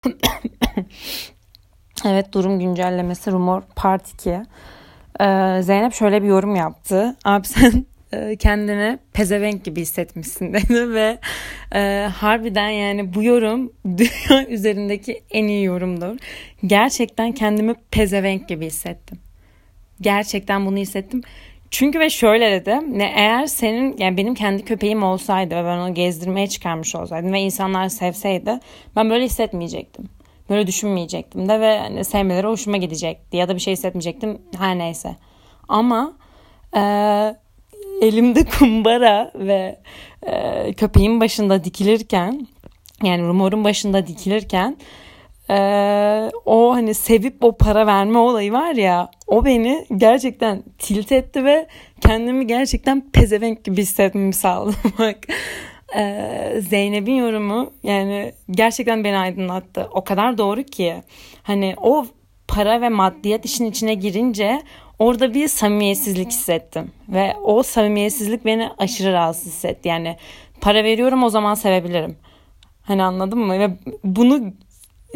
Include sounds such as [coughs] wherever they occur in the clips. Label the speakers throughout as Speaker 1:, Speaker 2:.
Speaker 1: [coughs] evet durum güncellemesi rumor part 2. Ee, Zeynep şöyle bir yorum yaptı. Abi sen e, kendini pezevenk gibi hissetmişsin [laughs] dedi ve e, harbiden yani bu yorum [laughs] dünya üzerindeki en iyi yorumdur. Gerçekten kendimi pezevenk gibi hissettim. Gerçekten bunu hissettim. Çünkü ve şöyle dedim. Ne eğer senin yani benim kendi köpeğim olsaydı ve ben onu gezdirmeye çıkarmış olsaydım ve insanlar sevseydi ben böyle hissetmeyecektim. Böyle düşünmeyecektim de ve hani sevmeleri hoşuma gidecekti ya da bir şey hissetmeyecektim her neyse. Ama e, elimde kumbara ve e, köpeğin başında dikilirken yani rumorun başında dikilirken ee, o hani sevip o para verme olayı var ya o beni gerçekten tilt etti ve kendimi gerçekten pezevenk gibi hissetmemi sağladı. [laughs] Ee, Zeynep'in yorumu yani gerçekten beni aydınlattı. O kadar doğru ki hani o para ve maddiyat işin içine girince orada bir samimiyetsizlik hissettim. Ve o samimiyetsizlik beni aşırı rahatsız hissetti. Yani para veriyorum o zaman sevebilirim. Hani anladın mı? Ve bunu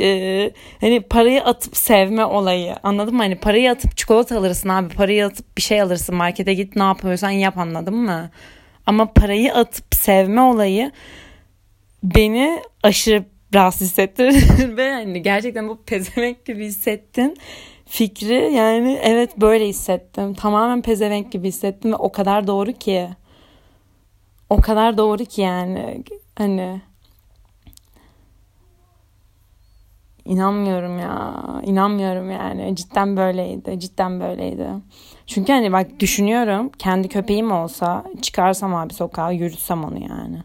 Speaker 1: e, hani parayı atıp sevme olayı anladın mı? Hani parayı atıp çikolata alırsın abi parayı atıp bir şey alırsın markete git ne yapıyorsan yap anladın mı? Ama parayı atıp sevme olayı beni aşırı rahatsız hissettirdi [laughs] ve yani gerçekten bu pezevenk gibi hissettin fikri yani evet böyle hissettim. Tamamen pezevenk gibi hissettim ve o kadar doğru ki. O kadar doğru ki yani hani İnanmıyorum ya. İnanmıyorum yani. Cidden böyleydi. Cidden böyleydi. Çünkü hani bak düşünüyorum. Kendi köpeğim olsa çıkarsam abi sokağa yürütsem onu yani.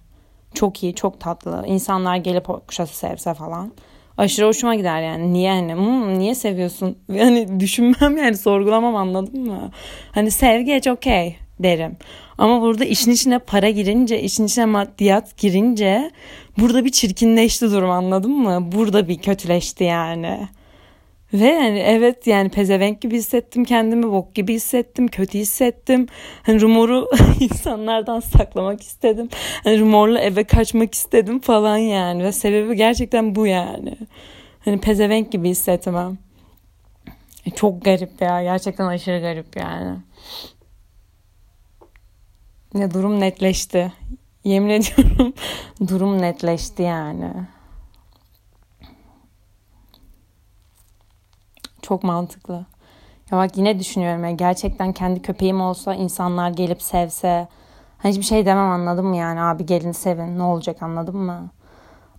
Speaker 1: Çok iyi, çok tatlı. İnsanlar gelip kuşası sevse falan. Aşırı hoşuma gider yani. Niye hani? Hmm, niye seviyorsun? [laughs] Yani düşünmem yani sorgulamam anladın mı? Hani sevgi çok okey derim. Ama burada işin içine para girince, işin içine maddiyat girince burada bir çirkinleşti durum anladın mı? Burada bir kötüleşti yani. Ve yani evet yani pezevenk gibi hissettim kendimi, bok gibi hissettim, kötü hissettim. Hani rumoru [laughs] insanlardan saklamak istedim. Hani rumorla eve kaçmak istedim falan yani. Ve sebebi gerçekten bu yani. Hani pezevenk gibi hissetmem. Çok garip ya. Gerçekten aşırı garip yani. Ya durum netleşti. Yemin [laughs] ediyorum durum netleşti yani. Çok mantıklı. Ya bak yine düşünüyorum ya gerçekten kendi köpeğim olsa insanlar gelip sevse hani hiçbir şey demem anladın mı yani abi gelin sevin ne olacak anladın mı?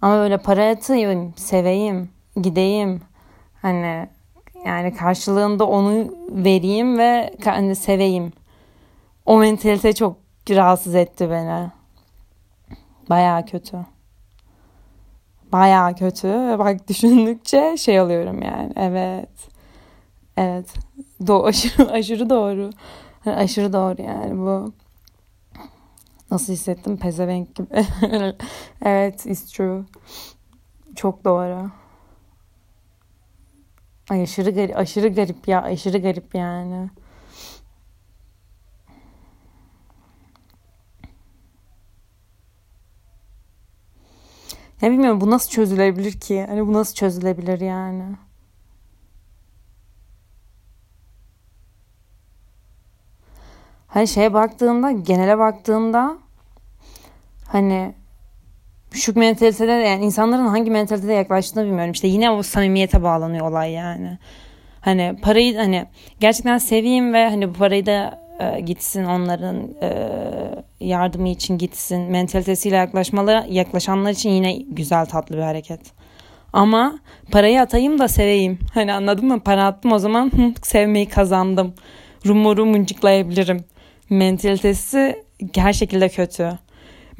Speaker 1: Ama böyle para atayım, seveyim, gideyim. Hani yani karşılığında onu vereyim ve hani seveyim. O mentalite çok rahatsız etti beni. Baya kötü. Baya kötü. Bak düşündükçe şey alıyorum yani. Evet. Evet. Do [laughs] aşırı, aşırı doğru. aşırı doğru yani bu. Nasıl hissettim? Pezevenk gibi. [laughs] evet, it's true. Çok doğru. Ay aşırı garip, aşırı garip ya, aşırı garip yani. Ya bilmiyorum bu nasıl çözülebilir ki? Hani bu nasıl çözülebilir yani? Hani şeye baktığında, genele baktığında hani şu mentalitede yani insanların hangi mentalitede yaklaştığını bilmiyorum. İşte yine o samimiyete bağlanıyor olay yani. Hani parayı hani gerçekten seveyim ve hani bu parayı da e, gitsin onların e, yardımı için gitsin mentalitesiyle yaklaşmaları yaklaşanlar için yine güzel tatlı bir hareket. Ama parayı atayım da seveyim. [laughs] Hani anladın mı? Para attım o zaman sevmeyi kazandım. Rumumu mıncıklayabilirim. Mentalitesi her şekilde kötü.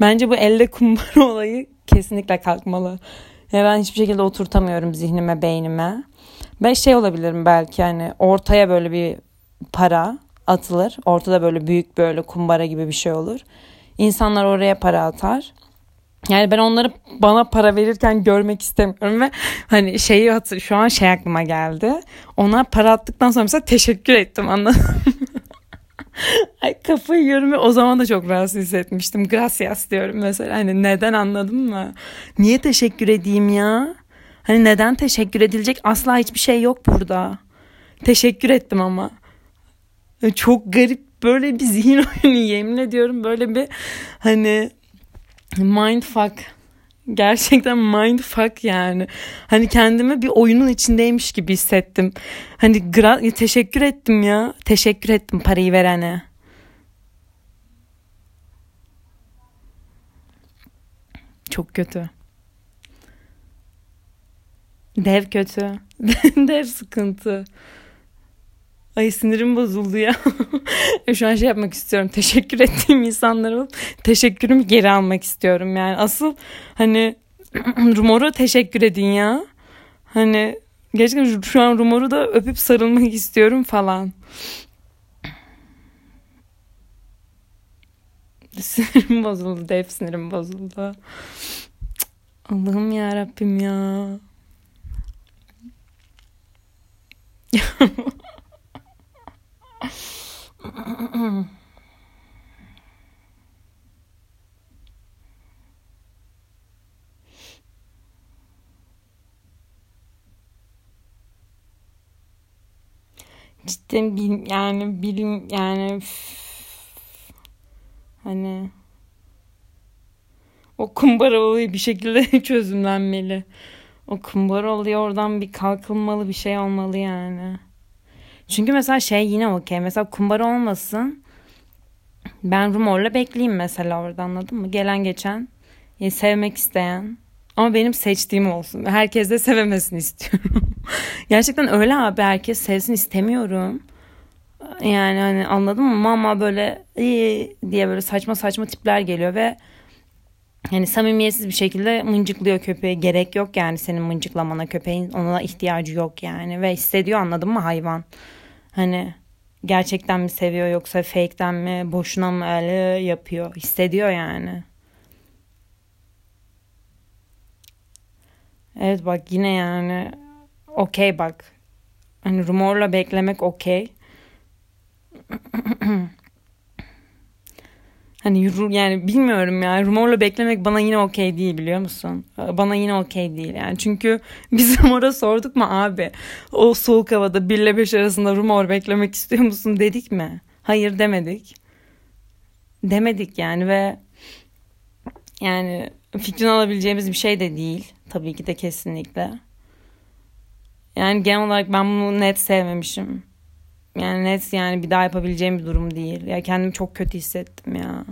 Speaker 1: Bence bu elde kumbara [laughs] olayı kesinlikle kalkmalı. Ya ben hiçbir şekilde oturtamıyorum zihnime, beynime. Ben şey olabilirim belki hani ortaya böyle bir para atılır. Ortada böyle büyük böyle kumbara gibi bir şey olur. İnsanlar oraya para atar. Yani ben onları bana para verirken görmek istemiyorum ve hani şeyi hatır şu an şey aklıma geldi. Ona para attıktan sonra mesela teşekkür ettim anladın [laughs] Ay kafayı yiyorum ve o zaman da çok rahatsız hissetmiştim. Gracias diyorum mesela. Hani neden anladın mı? Niye teşekkür edeyim ya? Hani neden teşekkür edilecek? Asla hiçbir şey yok burada. Teşekkür ettim ama. Çok garip böyle bir zihin [laughs] oyunu yemin ediyorum böyle bir hani mindfuck gerçekten mindfuck yani. Hani kendimi bir oyunun içindeymiş gibi hissettim. Hani gra- teşekkür ettim ya. Teşekkür ettim parayı verene. Çok kötü. Dev kötü. [laughs] Dev sıkıntı. Ay sinirim bozuldu ya. [laughs] Şu an şey yapmak istiyorum. Teşekkür ettiğim insanlara teşekkürümü geri almak istiyorum. Yani asıl hani [clears throat] Rumor'a teşekkür edin ya. Hani gerçekten şu an Rumor'u da öpüp sarılmak istiyorum falan. [clears throat] Sinirim bozuldu. Dev sinirim bozuldu. Allah'ım ya Rabbim ya. [laughs] [laughs] Cidden bil, yani bilim yani hani o kumbara olayı bir şekilde [laughs] çözümlenmeli. O kumbara olayı oradan bir kalkılmalı bir şey olmalı yani. Çünkü mesela şey yine okey. Mesela kumbara olmasın. Ben rumorla bekleyeyim mesela orada anladın mı? Gelen geçen yani sevmek isteyen ama benim seçtiğim olsun. Herkes de sevemesini istiyorum. [laughs] Gerçekten öyle abi herkes sevsin istemiyorum. Yani hani anladın mı? Mama böyle iyi diye böyle saçma saçma tipler geliyor ve yani samimiyetsiz bir şekilde mıncıklıyor köpeği. Gerek yok yani senin mıncıklamana köpeğin. Ona ihtiyacı yok yani. Ve hissediyor anladın mı hayvan? Hani gerçekten mi seviyor yoksa fake'ten mi boşuna mı öyle yapıyor? Hissediyor yani. Evet bak yine yani okey bak. Hani rumorla beklemek okey. [clears throat] Hani yani bilmiyorum ya rumorla beklemek bana yine okey değil biliyor musun? Bana yine okey değil yani. Çünkü [laughs] biz rumora sorduk mu abi? O soğuk havada 1 ile 5 arasında rumor beklemek istiyor musun dedik mi? Hayır demedik. Demedik yani ve yani fikrini alabileceğimiz bir şey de değil. Tabii ki de kesinlikle. Yani genel olarak ben bunu net sevmemişim. Yani net yani bir daha yapabileceğim bir durum değil. Ya kendimi çok kötü hissettim ya.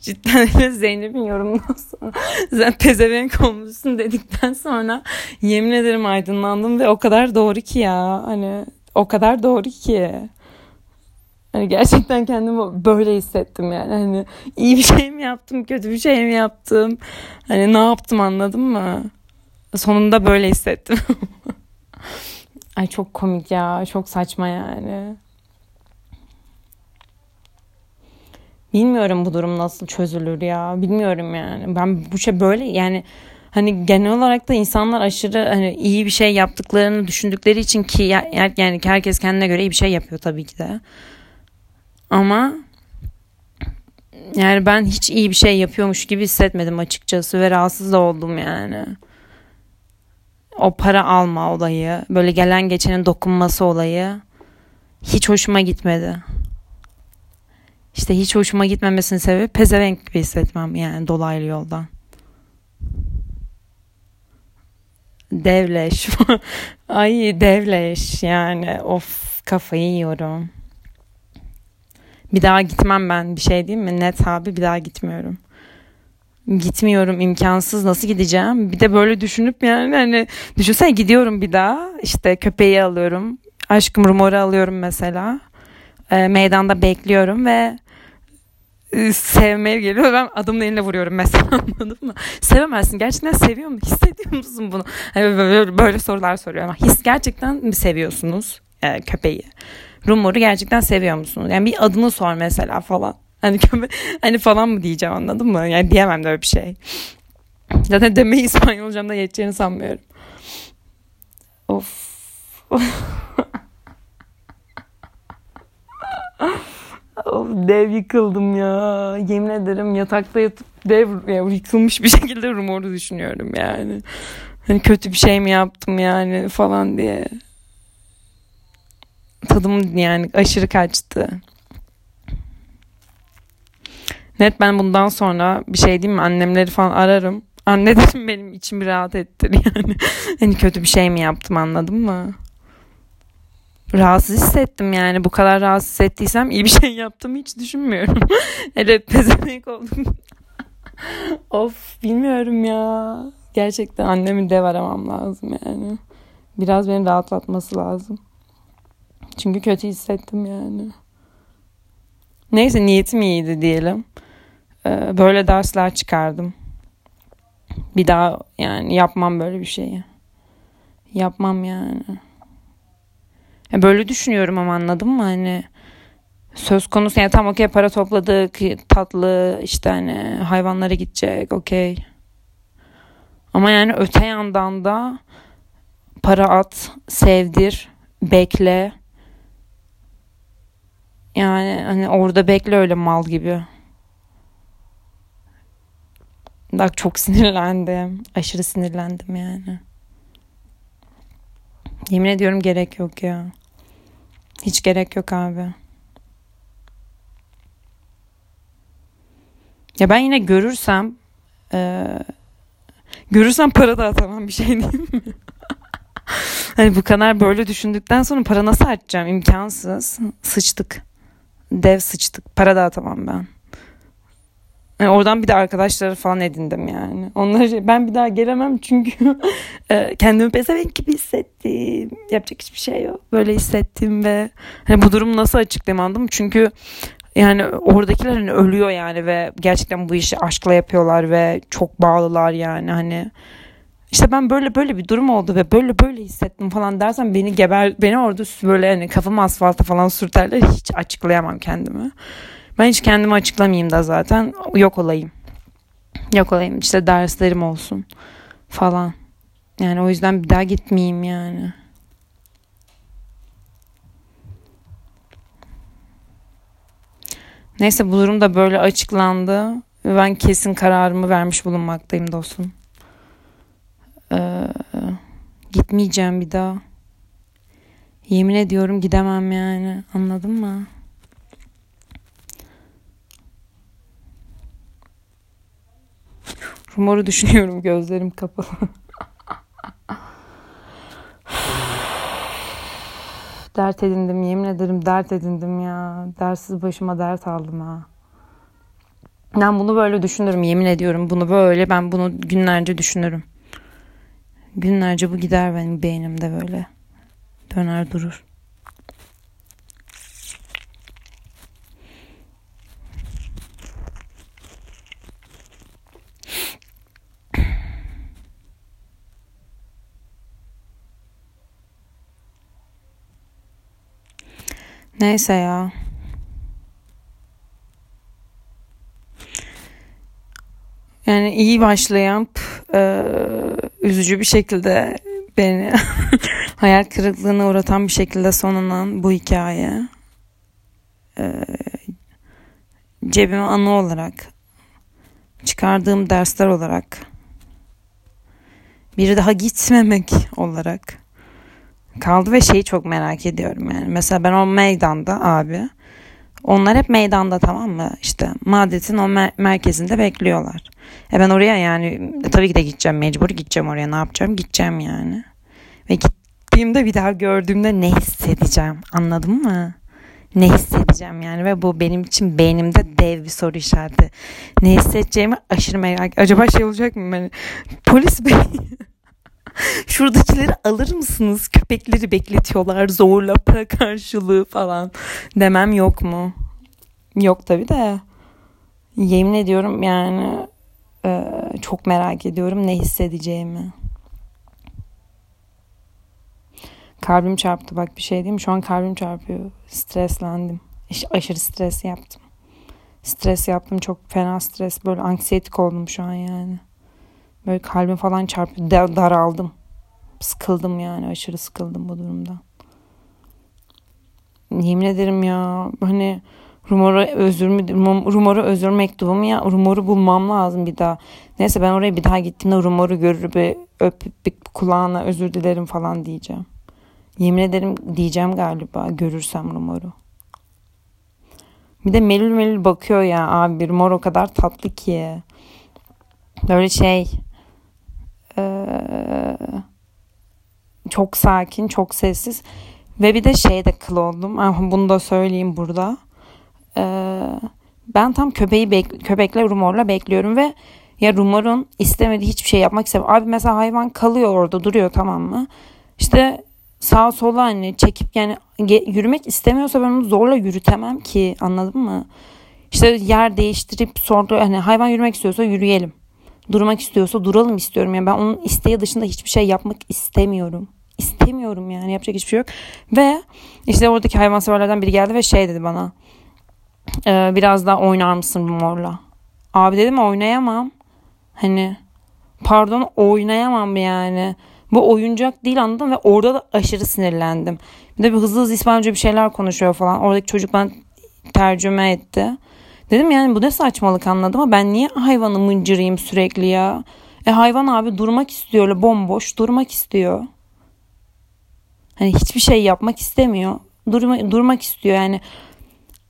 Speaker 1: Cidden [laughs] Zeynep'in yorumundan sonra sen pezevenk olmuşsun dedikten sonra yemin ederim aydınlandım ve o kadar doğru ki ya. Hani o kadar doğru ki. Hani gerçekten kendimi böyle hissettim yani. Hani iyi bir şey mi yaptım, kötü bir şey mi yaptım? Hani ne yaptım anladın mı? Sonunda böyle hissettim. [laughs] Ay çok komik ya. Çok saçma yani. Bilmiyorum bu durum nasıl çözülür ya. Bilmiyorum yani. Ben bu şey böyle yani hani genel olarak da insanlar aşırı hani iyi bir şey yaptıklarını düşündükleri için ki yani herkes kendine göre iyi bir şey yapıyor tabii ki de. Ama yani ben hiç iyi bir şey yapıyormuş gibi hissetmedim açıkçası ve rahatsız da oldum yani o para alma olayı, böyle gelen geçenin dokunması olayı hiç hoşuma gitmedi. İşte hiç hoşuma gitmemesinin sebebi pezevenk gibi hissetmem yani dolaylı yoldan. Devleş. [laughs] Ay devleş yani of kafayı yiyorum. Bir daha gitmem ben bir şey değil mi? Net abi bir daha gitmiyorum gitmiyorum imkansız nasıl gideceğim bir de böyle düşünüp yani hani düşünsene gidiyorum bir daha işte köpeği alıyorum aşkım rumoru alıyorum mesela e, meydanda bekliyorum ve e, sevmeye geliyor ben adımın eline vuruyorum mesela [laughs] anladın mı? Sevemezsin gerçekten seviyor musun? Hissediyor musun bunu? Yani böyle, böyle sorular soruyorum. His gerçekten mi seviyorsunuz e, köpeği? Rumoru gerçekten seviyor musunuz? Yani bir adını sor mesela falan. Hani [laughs] hani falan mı diyeceğim anladın mı? Yani diyemem de öyle bir şey. Zaten demeyi İspanyolcamda yeteceğini sanmıyorum. Of. [laughs] of dev yıkıldım ya. Yemin ederim yatakta yatıp dev yani yıkılmış bir [laughs] şekilde rumoru düşünüyorum yani. Hani kötü bir şey mi yaptım yani falan diye. Tadım yani aşırı kaçtı. Net ben bundan sonra bir şey diyeyim mi annemleri falan ararım. Anne dedim benim içimi rahat ettir yani. [laughs] hani kötü bir şey mi yaptım anladın mı? Rahatsız hissettim yani bu kadar rahatsız hissettiysem iyi bir şey yaptım hiç düşünmüyorum. [laughs] Hele pezevenk oldum. [laughs] of bilmiyorum ya. Gerçekten annemi dev aramam lazım yani. Biraz beni rahatlatması lazım. Çünkü kötü hissettim yani. Neyse niyetim iyiydi diyelim. Ee, böyle dersler çıkardım. Bir daha yani yapmam böyle bir şeyi. Yapmam yani. Böyle düşünüyorum ama anladın mı? Hani söz konusu yani tam okey para topladık tatlı işte hani hayvanlara gidecek okey. Ama yani öte yandan da para at, sevdir, bekle. Yani hani orada bekle öyle mal gibi. Bak çok sinirlendim. Aşırı sinirlendim yani. Yemin ediyorum gerek yok ya. Hiç gerek yok abi. Ya ben yine görürsem e, görürsem para da atamam bir şey diyeyim mi? [laughs] hani bu kadar böyle düşündükten sonra para nasıl açacağım? İmkansız. Sıçtık. Dev sıçtık. Para da atamam ben. Yani oradan bir de arkadaşları falan edindim yani. Onları ben bir daha gelemem çünkü [laughs] e, kendimi pezevenk gibi hissettim. Yapacak hiçbir şey yok. Böyle hissettim ve hani bu durum nasıl mı? Çünkü yani oradakiler hani ölüyor yani ve gerçekten bu işi aşkla yapıyorlar ve çok bağlılar yani hani işte ben böyle böyle bir durum oldu ve böyle böyle hissettim falan dersen beni geber beni orada böyle hani kafamı asfalta falan sürterler hiç açıklayamam kendimi. Ben hiç kendimi açıklamayayım da zaten yok olayım. Yok olayım işte derslerim olsun falan. Yani o yüzden bir daha gitmeyeyim yani. Neyse bu durum da böyle açıklandı. Ve ben kesin kararımı vermiş bulunmaktayım dostum. Ee, gitmeyeceğim bir daha. Yemin ediyorum gidemem yani. Anladın mı? Rumor'u düşünüyorum gözlerim kapalı. dert edindim yemin ederim dert edindim ya. Dersiz başıma dert aldım ha. Ben bunu böyle düşünürüm yemin ediyorum. Bunu böyle ben bunu günlerce düşünürüm. Günlerce bu gider benim beynimde böyle. Döner durur. Neyse ya. Yani iyi başlayan e, üzücü bir şekilde beni [laughs] hayal kırıklığına uğratan bir şekilde sonunan bu hikaye e, cebime anı olarak çıkardığım dersler olarak bir daha gitmemek olarak kaldı ve şeyi çok merak ediyorum yani. Mesela ben o meydanda abi onlar hep meydanda tamam mı? İşte Madrid'in o mer- merkezinde bekliyorlar. E ben oraya yani e, tabii ki de gideceğim mecbur gideceğim oraya ne yapacağım gideceğim yani. Ve gittiğimde bir daha gördüğümde ne hissedeceğim anladın mı? Ne hissedeceğim yani ve bu benim için beynimde dev bir soru işareti. Ne hissedeceğimi aşırı merak Acaba şey olacak mı? Yani, polis bey [laughs] [laughs] Şuradakileri alır mısınız? Köpekleri bekletiyorlar zorla para karşılığı falan demem yok mu? Yok tabi de. Yemin ediyorum yani e, çok merak ediyorum ne hissedeceğimi. Kalbim çarptı bak bir şey diyeyim şu an kalbim çarpıyor. Streslendim. Aşırı stres yaptım. Stres yaptım çok fena stres böyle anksiyetik oldum şu an yani. Böyle kalbim falan çarpıyor. Daraldım. Sıkıldım yani. Aşırı sıkıldım bu durumda. Yemin ederim ya. Hani Rumor'u özür mü? Rumor'u özür mektubu mu ya? Rumor'u bulmam lazım bir daha. Neyse ben oraya bir daha gittiğimde Rumor'u görür bir öpüp bir kulağına özür dilerim falan diyeceğim. Yemin ederim diyeceğim galiba görürsem Rumor'u. Bir de melül melül bakıyor ya abi Rumor o kadar tatlı ki. Böyle şey ee, çok sakin, çok sessiz. Ve bir de şey de kıl oldum. Ah, bunu da söyleyeyim burada. Ee, ben tam köpeği bek köpekle rumorla bekliyorum ve ya rumorun istemediği hiçbir şey yapmak istemiyor. Abi mesela hayvan kalıyor orada duruyor tamam mı? İşte sağa sola hani çekip yani yürümek istemiyorsa ben onu zorla yürütemem ki anladın mı? İşte yer değiştirip sordu hani hayvan yürümek istiyorsa yürüyelim. Durmak istiyorsa duralım istiyorum. Yani ben onun isteği dışında hiçbir şey yapmak istemiyorum. İstemiyorum yani yapacak hiçbir şey yok. Ve işte oradaki hayvanseverlerden biri geldi ve şey dedi bana. E, biraz daha oynar mısın morla? Abi dedim oynayamam. Hani pardon oynayamam yani. Bu oyuncak değil anladım ve orada da aşırı sinirlendim. Bir de bir hızlı hızlı İspanyolca bir şeyler konuşuyor falan. Oradaki çocuk ben tercüme etti. Dedim yani bu ne saçmalık anladım ama ben niye hayvanı mıncırayım sürekli ya? E hayvan abi durmak istiyor öyle bomboş durmak istiyor. Hani hiçbir şey yapmak istemiyor. Durma, durmak istiyor yani.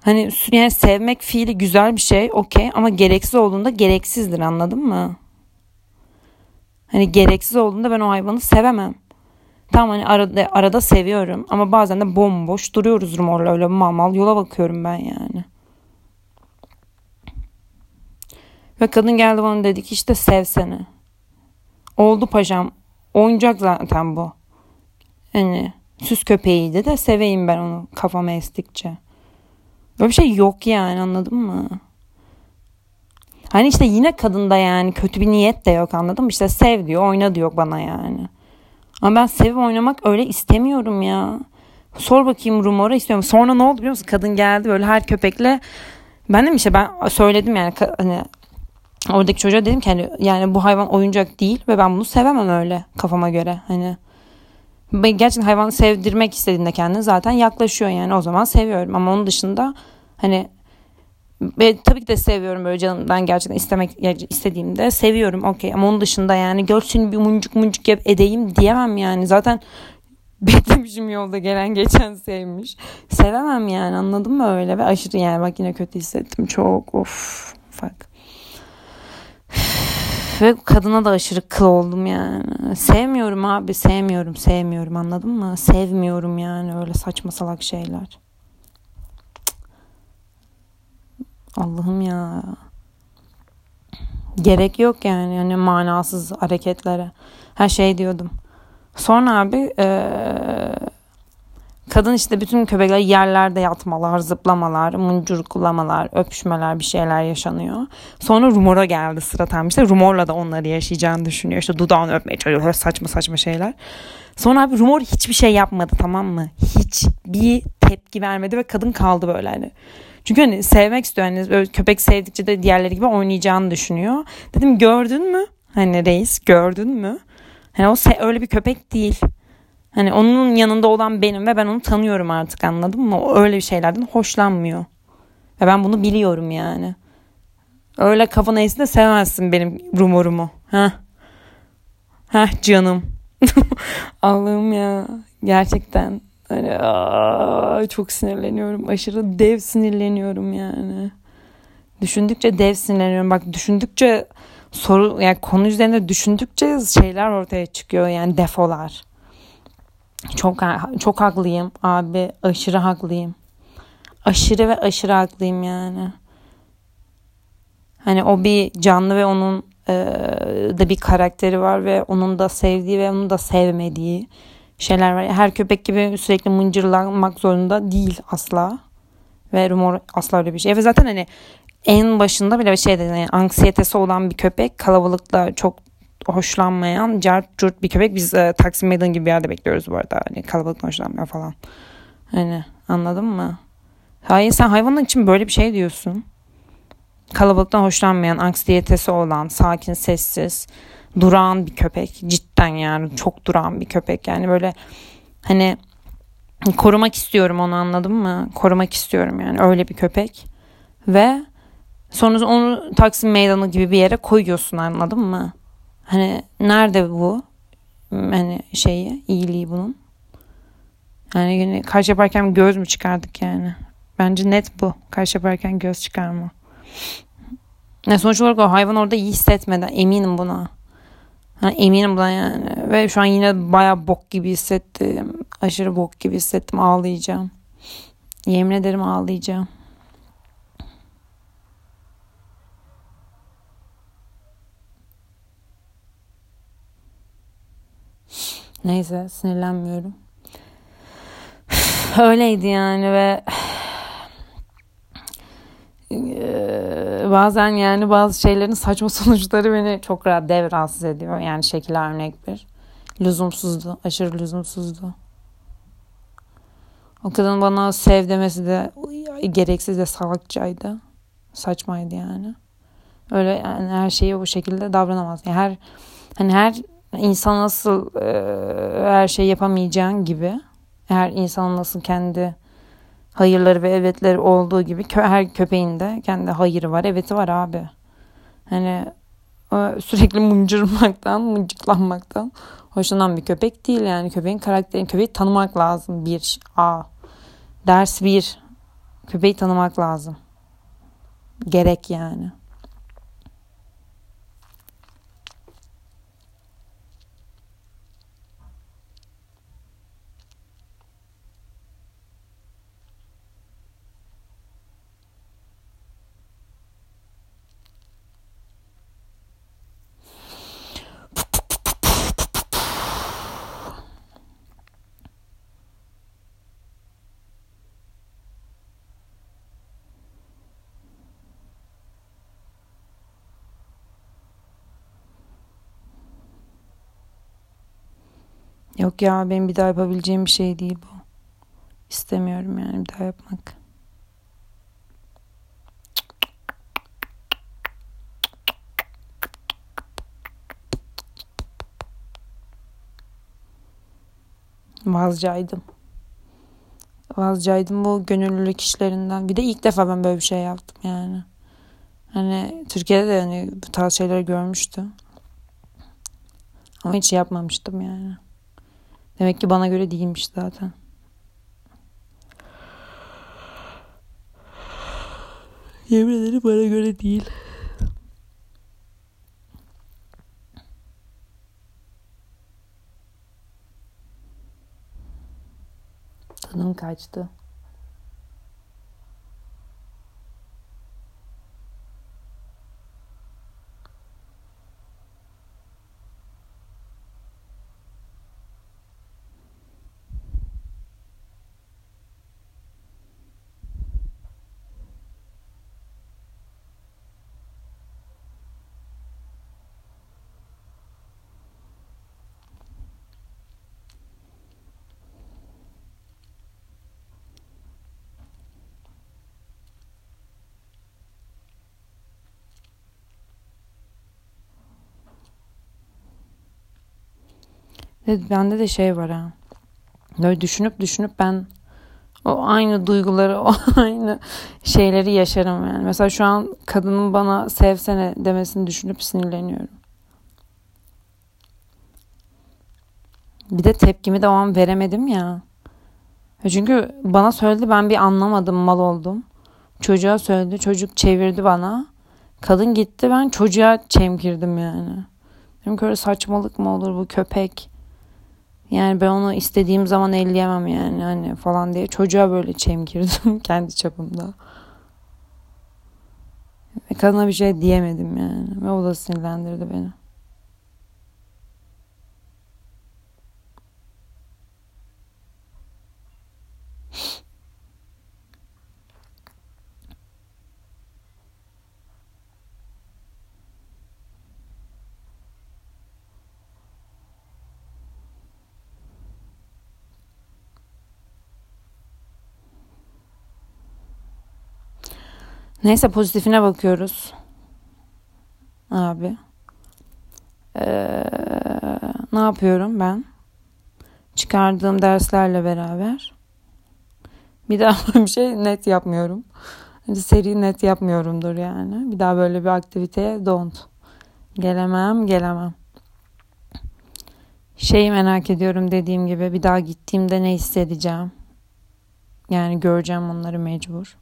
Speaker 1: Hani yani sevmek fiili güzel bir şey okey ama gereksiz olduğunda gereksizdir anladın mı? Hani gereksiz olduğunda ben o hayvanı sevemem. Tamam hani arada, arada seviyorum ama bazen de bomboş duruyoruz rumorla öyle mal mal yola bakıyorum ben yani. Ve kadın geldi bana dedi ki işte sevsene. Oldu paşam. Oyuncak zaten bu. Hani süs köpeğiydi de seveyim ben onu kafama estikçe. Böyle bir şey yok yani anladın mı? Hani işte yine kadında yani kötü bir niyet de yok anladın mı? İşte sev diyor oyna diyor bana yani. Ama ben sevip oynamak öyle istemiyorum ya. Sor bakayım rumora istiyorum. Sonra ne oldu biliyor musun? Kadın geldi böyle her köpekle. Ben de işte ben söyledim yani hani oradaki çocuğa dedim ki hani yani bu hayvan oyuncak değil ve ben bunu sevemem öyle kafama göre. Hani gerçekten hayvanı sevdirmek istediğinde kendini zaten yaklaşıyor yani. O zaman seviyorum. Ama onun dışında hani ve tabii ki de seviyorum böyle canımdan gerçekten istemek istediğimde seviyorum okey. Ama onun dışında yani görsün bir muncuk muncuk yap edeyim diyemem yani. Zaten [laughs] beklemişim yolda gelen geçen sevmiş. Sevemem yani anladın mı öyle? Ve aşırı yani bak yine kötü hissettim. Çok of fuck ve kadına da aşırı kıl oldum yani. Sevmiyorum abi sevmiyorum sevmiyorum anladın mı? Sevmiyorum yani öyle saçma salak şeyler. Allah'ım ya. Gerek yok yani yani manasız hareketlere. Her şey diyordum. Sonra abi ee, Kadın işte bütün köpekler yerlerde yatmalar, zıplamalar, muncurkulamalar, öpüşmeler bir şeyler yaşanıyor. Sonra rumora geldi sıra tam işte rumorla da onları yaşayacağını düşünüyor. İşte dudağını öpmeye çalışıyor saçma saçma şeyler. Sonra abi rumor hiçbir şey yapmadı tamam mı? Hiç bir tepki vermedi ve kadın kaldı böyle hani. Çünkü hani sevmek istiyor. Hani köpek sevdikçe de diğerleri gibi oynayacağını düşünüyor. Dedim gördün mü? Hani reis gördün mü? Hani o öyle bir köpek değil. Hani onun yanında olan benim ve ben onu tanıyorum artık anladın mı? O öyle bir şeylerden hoşlanmıyor. Ve ben bunu biliyorum yani. Öyle kafana esi de sevmezsin benim rumorumu. Heh. Heh canım. [laughs] Allah'ım ya. Gerçekten. Hani, aa, çok sinirleniyorum. Aşırı dev sinirleniyorum yani. Düşündükçe dev sinirleniyorum. Bak düşündükçe soru yani konu üzerinde düşündükçe şeyler ortaya çıkıyor yani defolar. Çok çok haklıyım abi. Aşırı haklıyım. Aşırı ve aşırı haklıyım yani. Hani o bir canlı ve onun e, da bir karakteri var ve onun da sevdiği ve onun da sevmediği şeyler var. Her köpek gibi sürekli mıncırlanmak zorunda değil asla. Ve rumor asla öyle bir şey. Ve zaten hani en başında bile bir şey dedi. Yani anksiyetesi olan bir köpek kalabalıkla çok hoşlanmayan cart curt bir köpek. Biz e, Taksim Meydanı gibi bir yerde bekliyoruz bu arada. Hani kalabalıktan hoşlanmıyor falan. Hani anladın mı? Hayır sen hayvanın için böyle bir şey diyorsun. Kalabalıktan hoşlanmayan, anksiyetesi olan, sakin, sessiz, durağan bir köpek. Cidden yani çok durağan bir köpek. Yani böyle hani korumak istiyorum onu anladın mı? Korumak istiyorum yani öyle bir köpek. Ve sonra onu Taksim Meydanı gibi bir yere koyuyorsun anladın mı? Hani nerede bu? Hani şeyi, iyiliği bunun. Yani yine karşı yaparken göz mü çıkardık yani? Bence net bu. Karşı yaparken göz çıkarma. Yani sonuç olarak o hayvan orada iyi hissetmeden eminim buna. Yani eminim buna yani. Ve şu an yine baya bok gibi hissettim. Aşırı bok gibi hissettim. Ağlayacağım. Yemin ederim ağlayacağım. Neyse sinirlenmiyorum. [sighs] Öyleydi yani ve [sighs] bazen yani bazı şeylerin saçma [laughs] sonuçları beni çok rahat dev rahatsız ediyor. Yani şekil örnek bir. Lüzumsuzdu. Aşırı lüzumsuzdu. O kadın bana sev demesi de gereksiz ve salakçaydı. Saçmaydı yani. Öyle yani her şeyi bu şekilde davranamaz. Yani her hani her insan nasıl e, her şey yapamayacağın gibi her insanın nasıl kendi hayırları ve evetleri olduğu gibi her köpeğin de kendi hayırı var, eveti var abi. Hani sürekli mıncırmaktan, mıncıklanmaktan hoşlanan bir köpek değil yani. Köpeğin karakterini, köpeği tanımak lazım bir. A. Ders bir. Köpeği tanımak lazım. Gerek yani. Yok ya benim bir daha yapabileceğim bir şey değil bu. İstemiyorum yani bir daha yapmak. Vazcaydım. Vazcaydım bu gönüllülük işlerinden. Bir de ilk defa ben böyle bir şey yaptım yani. Hani Türkiye'de de hani bu tarz şeyleri görmüştüm. Ama hiç yapmamıştım yani. Demek ki bana göre değilmiş zaten. Yemin ederim bana göre değil. Tadım kaçtı. Ve bende de şey var ha. Böyle düşünüp düşünüp ben o aynı duyguları, [laughs] o aynı şeyleri yaşarım yani. Mesela şu an kadının bana sevsene demesini düşünüp sinirleniyorum. Bir de tepkimi de o an veremedim ya. Çünkü bana söyledi ben bir anlamadım mal oldum. Çocuğa söyledi çocuk çevirdi bana. Kadın gitti ben çocuğa çemkirdim yani. Dedim ki öyle saçmalık mı olur bu köpek. Yani ben onu istediğim zaman elleyemem yani hani falan diye çocuğa böyle çemkirdim [laughs] kendi çapımda. Ve kadına bir şey diyemedim yani. Ve o da sinirlendirdi beni. Neyse pozitifine bakıyoruz. Abi. Ee, ne yapıyorum ben? Çıkardığım derslerle beraber Bir daha [laughs] bir şey net yapmıyorum. Seri net yapmıyorumdur yani. Bir daha böyle bir aktiviteye don't. Gelemem, gelemem. Şeyi merak ediyorum dediğim gibi bir daha gittiğimde ne hissedeceğim. Yani göreceğim onları mecbur.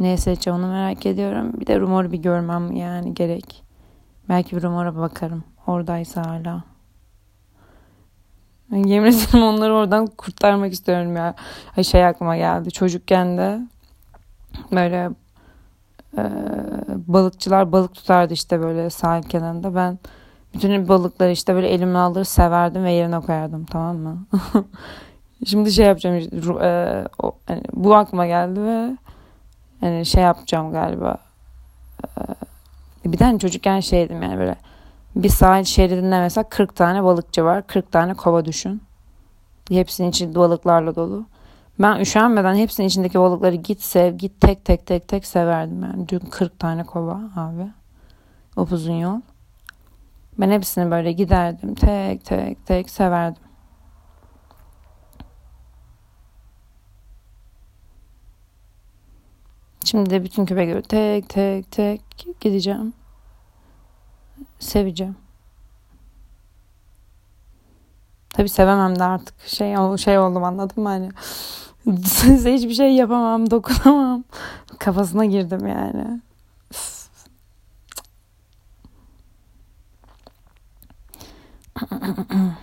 Speaker 1: Ne hissedeceğim onu merak ediyorum. Bir de rumoru bir görmem yani gerek. Belki bir rumora bakarım. Oradaysa hala. Yemin ederim onları oradan kurtarmak istiyorum ya. Ay şey aklıma geldi. Çocukken de böyle e, balıkçılar balık tutardı işte böyle sahil kenarında. Ben bütün balıkları işte böyle elimle alır severdim ve yerine koyardım tamam mı? [laughs] Şimdi şey yapacağım e, o, yani bu aklıma geldi ve yani şey yapacağım galiba. E, bir tane çocukken şeydim yani böyle bir sahil şeridinde mesela 40 tane balıkçı var. 40 tane kova düşün. Hepsinin içi balıklarla dolu. Ben üşenmeden hepsinin içindeki balıkları git sev, git tek tek tek tek severdim yani. Dün 40 tane kova abi. Upuzun yol. Ben hepsini böyle giderdim. Tek tek tek severdim. Şimdi de bütün köpekleri tek tek tek gideceğim. Seveceğim. Tabi sevemem de artık şey şey oldum anladın mı hani size [laughs] hiçbir şey yapamam dokunamam kafasına girdim yani. [sniffs]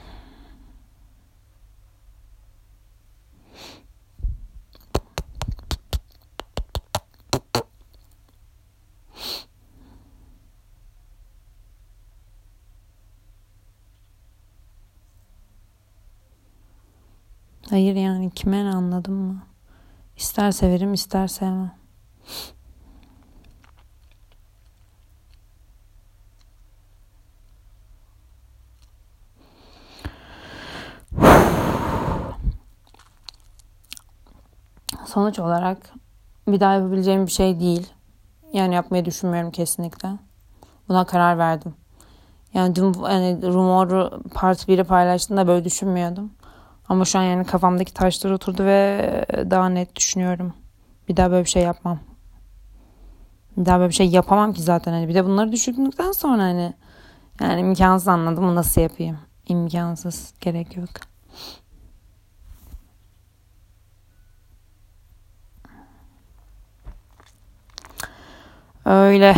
Speaker 1: Hayır yani kime ne anladın mı? İster severim ister sevmem. Sonuç olarak bir daha yapabileceğim bir şey değil. Yani yapmayı düşünmüyorum kesinlikle. Buna karar verdim. Yani dün yani rumoru part 1'i paylaştığımda böyle düşünmüyordum. Ama şu an yani kafamdaki taşlar oturdu ve daha net düşünüyorum. Bir daha böyle bir şey yapmam. Bir daha böyle bir şey yapamam ki zaten hani. Bir de bunları düşündükten sonra hani yani imkansız anladım nasıl yapayım? İmkansız gerek yok. Öyle.